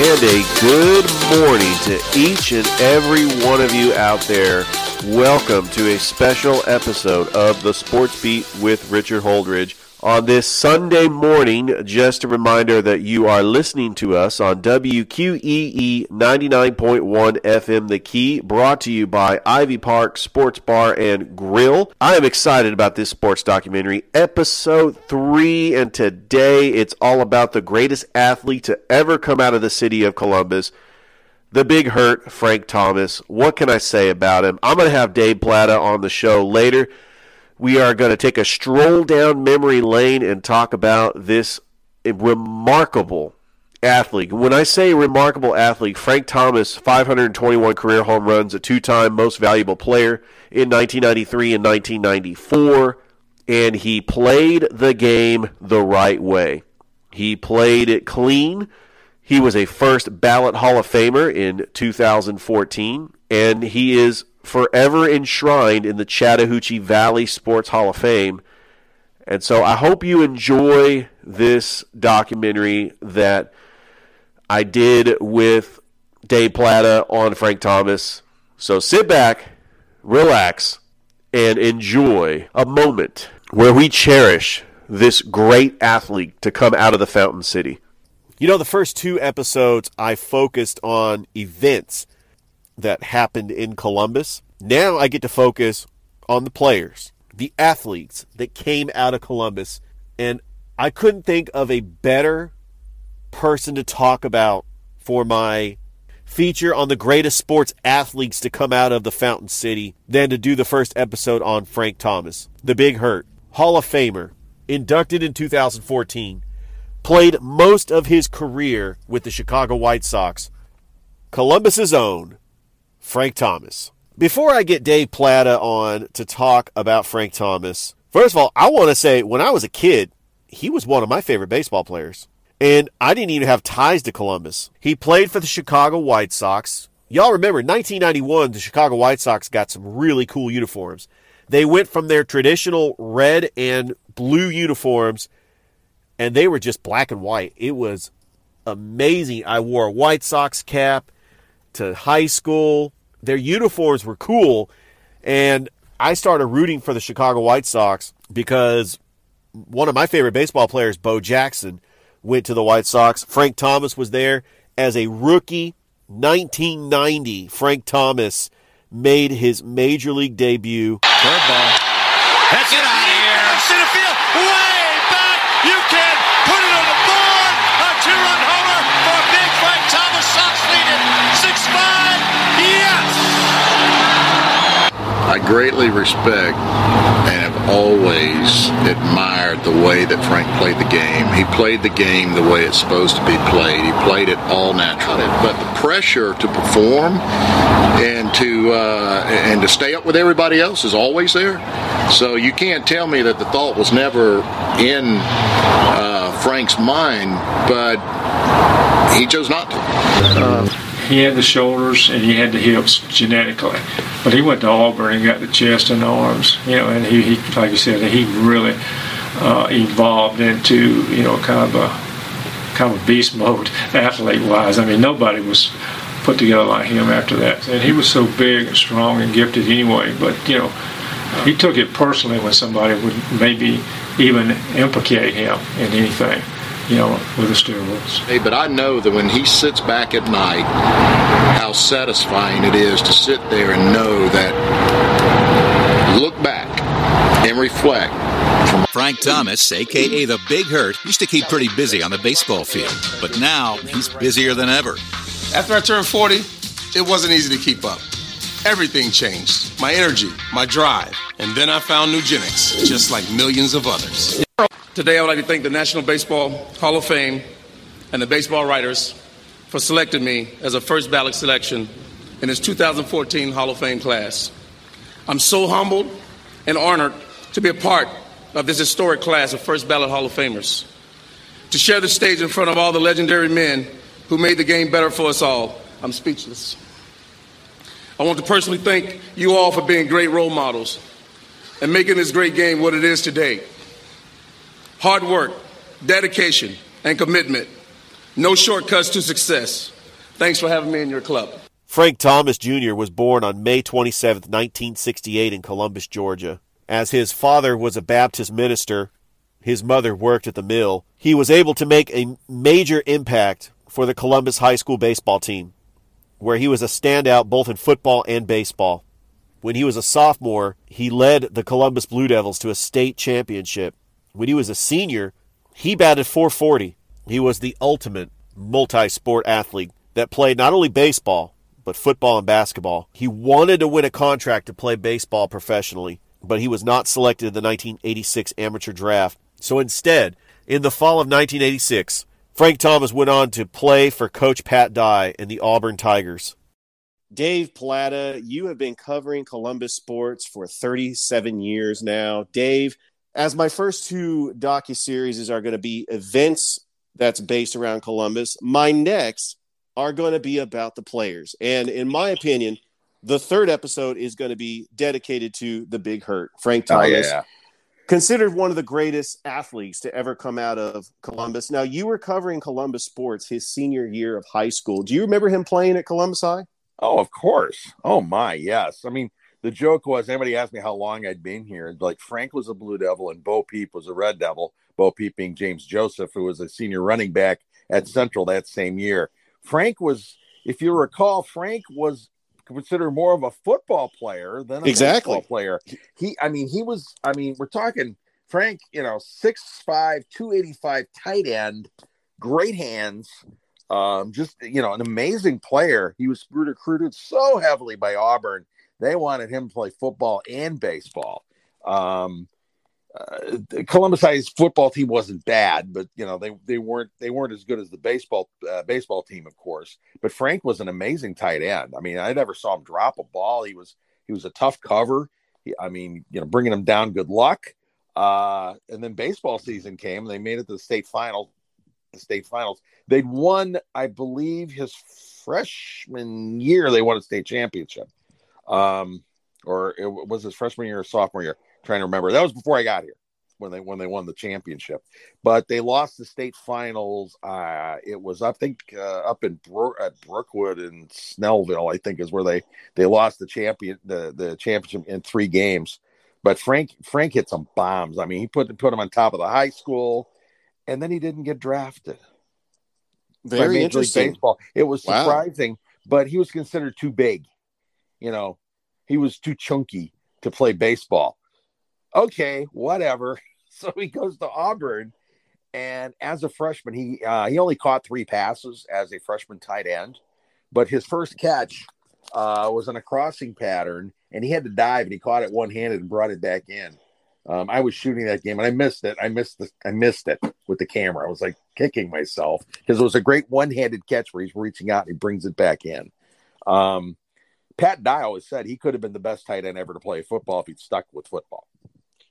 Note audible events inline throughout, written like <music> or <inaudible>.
And a good morning to each and every one of you out there. Welcome to a special episode of the Sports Beat with Richard Holdridge. On this Sunday morning, just a reminder that you are listening to us on WQEE 99.1 FM The Key, brought to you by Ivy Park Sports Bar and Grill. I am excited about this sports documentary, episode three, and today it's all about the greatest athlete to ever come out of the city of Columbus. The big hurt, Frank Thomas. What can I say about him? I'm going to have Dave Platta on the show later. We are going to take a stroll down memory lane and talk about this remarkable athlete. When I say remarkable athlete, Frank Thomas, 521 career home runs, a two time most valuable player in 1993 and 1994, and he played the game the right way. He played it clean. He was a first ballot Hall of Famer in 2014, and he is forever enshrined in the Chattahoochee Valley Sports Hall of Fame. And so I hope you enjoy this documentary that I did with Dave Platta on Frank Thomas. So sit back, relax, and enjoy a moment where we cherish this great athlete to come out of the Fountain City. You know, the first two episodes I focused on events that happened in Columbus. Now I get to focus on the players, the athletes that came out of Columbus. And I couldn't think of a better person to talk about for my feature on the greatest sports athletes to come out of the Fountain City than to do the first episode on Frank Thomas, the Big Hurt, Hall of Famer, inducted in 2014, played most of his career with the Chicago White Sox, Columbus's own Frank Thomas. Before I get Dave Platta on to talk about Frank Thomas, first of all, I want to say when I was a kid, he was one of my favorite baseball players. And I didn't even have ties to Columbus. He played for the Chicago White Sox. Y'all remember, 1991, the Chicago White Sox got some really cool uniforms. They went from their traditional red and blue uniforms, and they were just black and white. It was amazing. I wore a White Sox cap to high school. Their uniforms were cool, and I started rooting for the Chicago White Sox because one of my favorite baseball players, Bo Jackson, went to the White Sox. Frank Thomas was there as a rookie. 1990, Frank Thomas made his major league debut. Curveball. That's it out of here. Center field. Way back. You can put it on the board. A two-run homer for big Frank Thomas. Sox lead it 6-5. I greatly respect and have always admired the way that Frank played the game. He played the game the way it's supposed to be played. He played it all naturally. But the pressure to perform and to uh, and to stay up with everybody else is always there. So you can't tell me that the thought was never in uh, Frank's mind, but he chose not to. Uh, he had the shoulders and he had the hips genetically. But he went to Auburn and got the chest and arms, you know, and he, he like you said, he really uh, evolved into, you know, kind of a kind of beast mode <laughs> athlete wise. I mean, nobody was put together like him after that. And he was so big and strong and gifted anyway, but, you know, he took it personally when somebody would maybe even implicate him in anything you know, with the steroids. Hey, but I know that when he sits back at night, how satisfying it is to sit there and know that look back and reflect. Frank Thomas, aka the Big Hurt, used to keep pretty busy on the baseball field, but now he's busier than ever. After I turned 40, it wasn't easy to keep up. everything changed. My energy, my drive. And then I found Nugenix, just like millions of others. Today, I would like to thank the National Baseball Hall of Fame and the baseball writers for selecting me as a first ballot selection in this 2014 Hall of Fame class. I'm so humbled and honored to be a part of this historic class of first ballot Hall of Famers. To share the stage in front of all the legendary men who made the game better for us all, I'm speechless. I want to personally thank you all for being great role models and making this great game what it is today. Hard work, dedication, and commitment. No shortcuts to success. Thanks for having me in your club. Frank Thomas Jr. was born on May 27, 1968, in Columbus, Georgia. As his father was a Baptist minister, his mother worked at the mill, he was able to make a major impact for the Columbus High School baseball team, where he was a standout both in football and baseball. When he was a sophomore, he led the Columbus Blue Devils to a state championship. When he was a senior, he batted 440. He was the ultimate multi sport athlete that played not only baseball, but football and basketball. He wanted to win a contract to play baseball professionally, but he was not selected in the 1986 amateur draft. So instead, in the fall of 1986, Frank Thomas went on to play for Coach Pat Dye and the Auburn Tigers. Dave Platta, you have been covering Columbus sports for 37 years now. Dave, as my first two docu series are going to be events that's based around Columbus, my next are going to be about the players. And in my opinion, the third episode is going to be dedicated to the Big Hurt, Frank oh, Thomas. Oh, yeah. Considered one of the greatest athletes to ever come out of Columbus. Now, you were covering Columbus sports his senior year of high school. Do you remember him playing at Columbus High? Oh, of course. Oh my, yes. I mean, the joke was anybody asked me how long I'd been here. Like Frank was a Blue Devil and Bo Peep was a Red Devil. Bo Peep being James Joseph, who was a senior running back at Central that same year. Frank was, if you recall, Frank was considered more of a football player than a exactly. player. He, I mean, he was. I mean, we're talking Frank. You know, 6'5", 285 tight end, great hands. Um, just you know, an amazing player. He was recruited so heavily by Auburn. They wanted him to play football and baseball. Um, uh, Columbus High's football team wasn't bad, but you know they they weren't they weren't as good as the baseball uh, baseball team, of course. But Frank was an amazing tight end. I mean, I never saw him drop a ball. He was he was a tough cover. He, I mean, you know, bringing him down, good luck. Uh, and then baseball season came. They made it to the state final. The state finals. They'd won, I believe, his freshman year. They won a state championship. Um, or it was his freshman year or sophomore year trying to remember. That was before I got here when they when they won the championship. But they lost the state finals. Uh, it was I think uh, up in Bro- at Brookwood in Snellville. I think is where they they lost the champion the the championship in three games. But Frank Frank hit some bombs. I mean, he put put him on top of the high school, and then he didn't get drafted. Very interesting. Baseball. It was Wow. surprising, but he was considered too big. You know, he was too chunky to play baseball okay, whatever. <laughs> So he goes to Auburn, and as a freshman, he uh, he only caught three passes as a freshman tight end, but his first catch uh, was on a crossing pattern, and he had to dive, and he caught it one handed and brought it back in. Um, I was shooting that game, and I missed it. I missed the I missed it with the camera. I was like kicking myself because it was a great one handed catch where he's reaching out and he brings it back in. Um, Pat Dye has said he could have been the best tight end ever to play football if he'd stuck with football.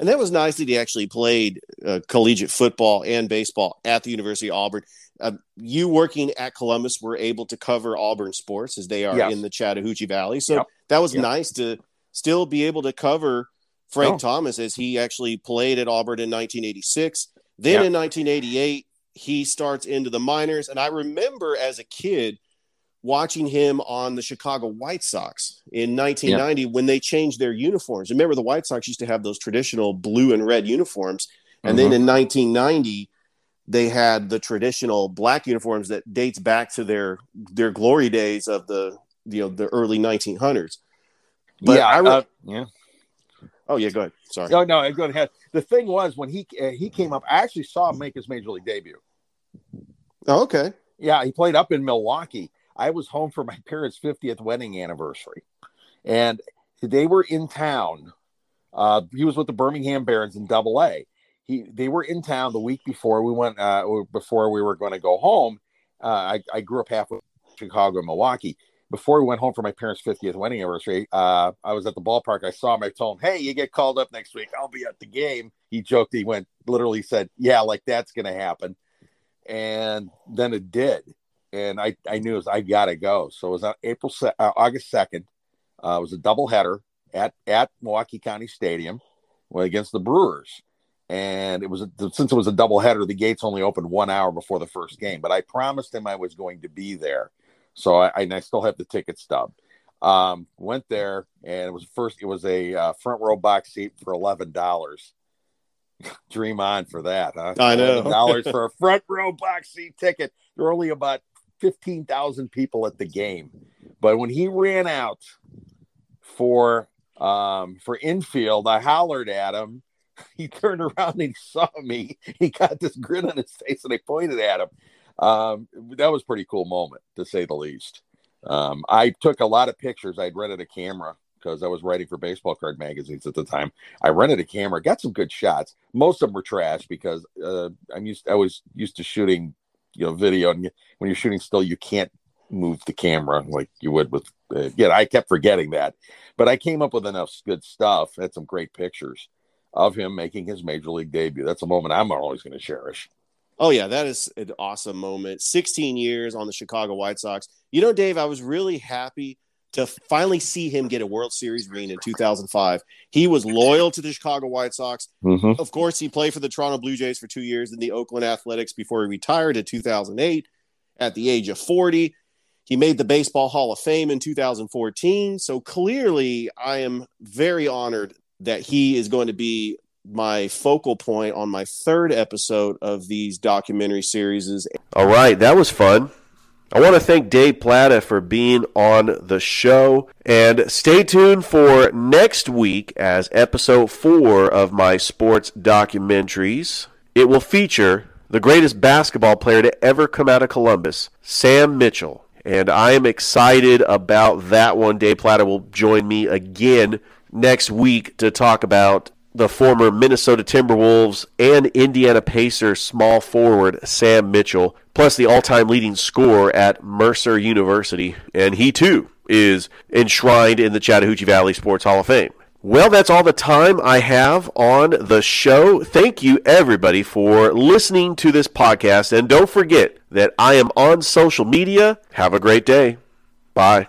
And that was nice that he actually played uh, collegiate football and baseball at the University of Auburn. Uh, you working at Columbus were able to cover Auburn sports as they are Yes. in the Chattahoochee Valley. So Yep. that was Yep. nice to still be able to cover Frank Oh. Thomas as he actually played at Auburn in 1986. Then Yeah. in 1988, he starts into the minors. And I remember as a kid watching him on the Chicago White Sox in 1990 when they changed their uniforms. Remember, the White Sox used to have those traditional blue and red uniforms. And then Mhm. in 1990, they had the traditional black uniforms that dates back to their their glory days of the you know the early 1900s. But yeah, I re- uh, yeah. Oh yeah, go ahead. Sorry. No, no, go ahead. The thing was when he uh, he came up, I actually saw him make his major league debut. Oh, okay. Yeah, he played up in Milwaukee. I was home for my parents' 50th wedding anniversary, and they were in town. Uh, he was with the Birmingham Barons in Double A. He they were in town the week before we went uh, before we were going to go home. Uh, I, I grew up halfway Chicago, Milwaukee. Before we went home for my parents' 50th wedding anniversary, uh, I was at the ballpark. I saw him. I told him, "Hey, you get called up next week. I'll be at the game." He joked. He went literally said, "Yeah, like that's going to happen," and then it did. And I I knew it was, I got to go. So it was on April uh, August 2nd. Uh, it was a doubleheader at at Milwaukee County Stadium against the Brewers and it was since it was a doubleheader, the gates only opened one hour before the first game. But I promised him I was going to be there, so I, I still have the ticket stub. Um, went there, and it was first. It was a uh, front row box seat for eleven dollars. <laughs> Dream on for that, huh? I know dollars for a front row box seat ticket. There were only about fifteen thousand people at the game, but when he ran out for um, for infield, I hollered at him <laughs> he turned around and he saw me. He got this grin on his face and I pointed at him. Um, that was pretty cool moment to say the least. Um, I took a lot of pictures. I'd rented a camera because I was writing for baseball card magazines at the time. I rented a camera, got some good shots. Most of them were trash because uh, I'm used. I was used to shooting, you know, video, and when you're shooting still, you can't move the camera like you would with. Uh, yeah, I kept forgetting that, but I came up with enough good stuff. Had some great pictures of him making his major league debut. That's a moment I'm always going to cherish. Oh yeah, that is an awesome moment. 16 years on the Chicago White Sox. You know, Dave, I was really happy to finally see him get a World Series ring in 2005. He was loyal to the Chicago White Sox. Mm-hmm. Of course, he played for the Toronto Blue Jays for 2 years in the Oakland Athletics before he retired in 2008 at the age of 40. He made the Baseball Hall of Fame in 2014. So clearly, I am very honored that he is going to be my focal point on my third episode of these documentary series. All right, that was fun. I want to thank Dave Platta for being on the show. And stay tuned for next week as episode four of my sports documentaries. It will feature the greatest basketball player to ever come out of Columbus, Sam Mitchell. And I am excited about that one. Dave Platta will join me again next week to talk about the former Minnesota Timberwolves and Indiana Pacers small forward Sam Mitchell, plus the all time leading scorer at Mercer University. And he too is enshrined in the Chattahoochee Valley Sports Hall of Fame. Well, that's all the time I have on the show. Thank you, everybody, for listening to this podcast. And don't forget that I am on social media. Have a great day. Bye.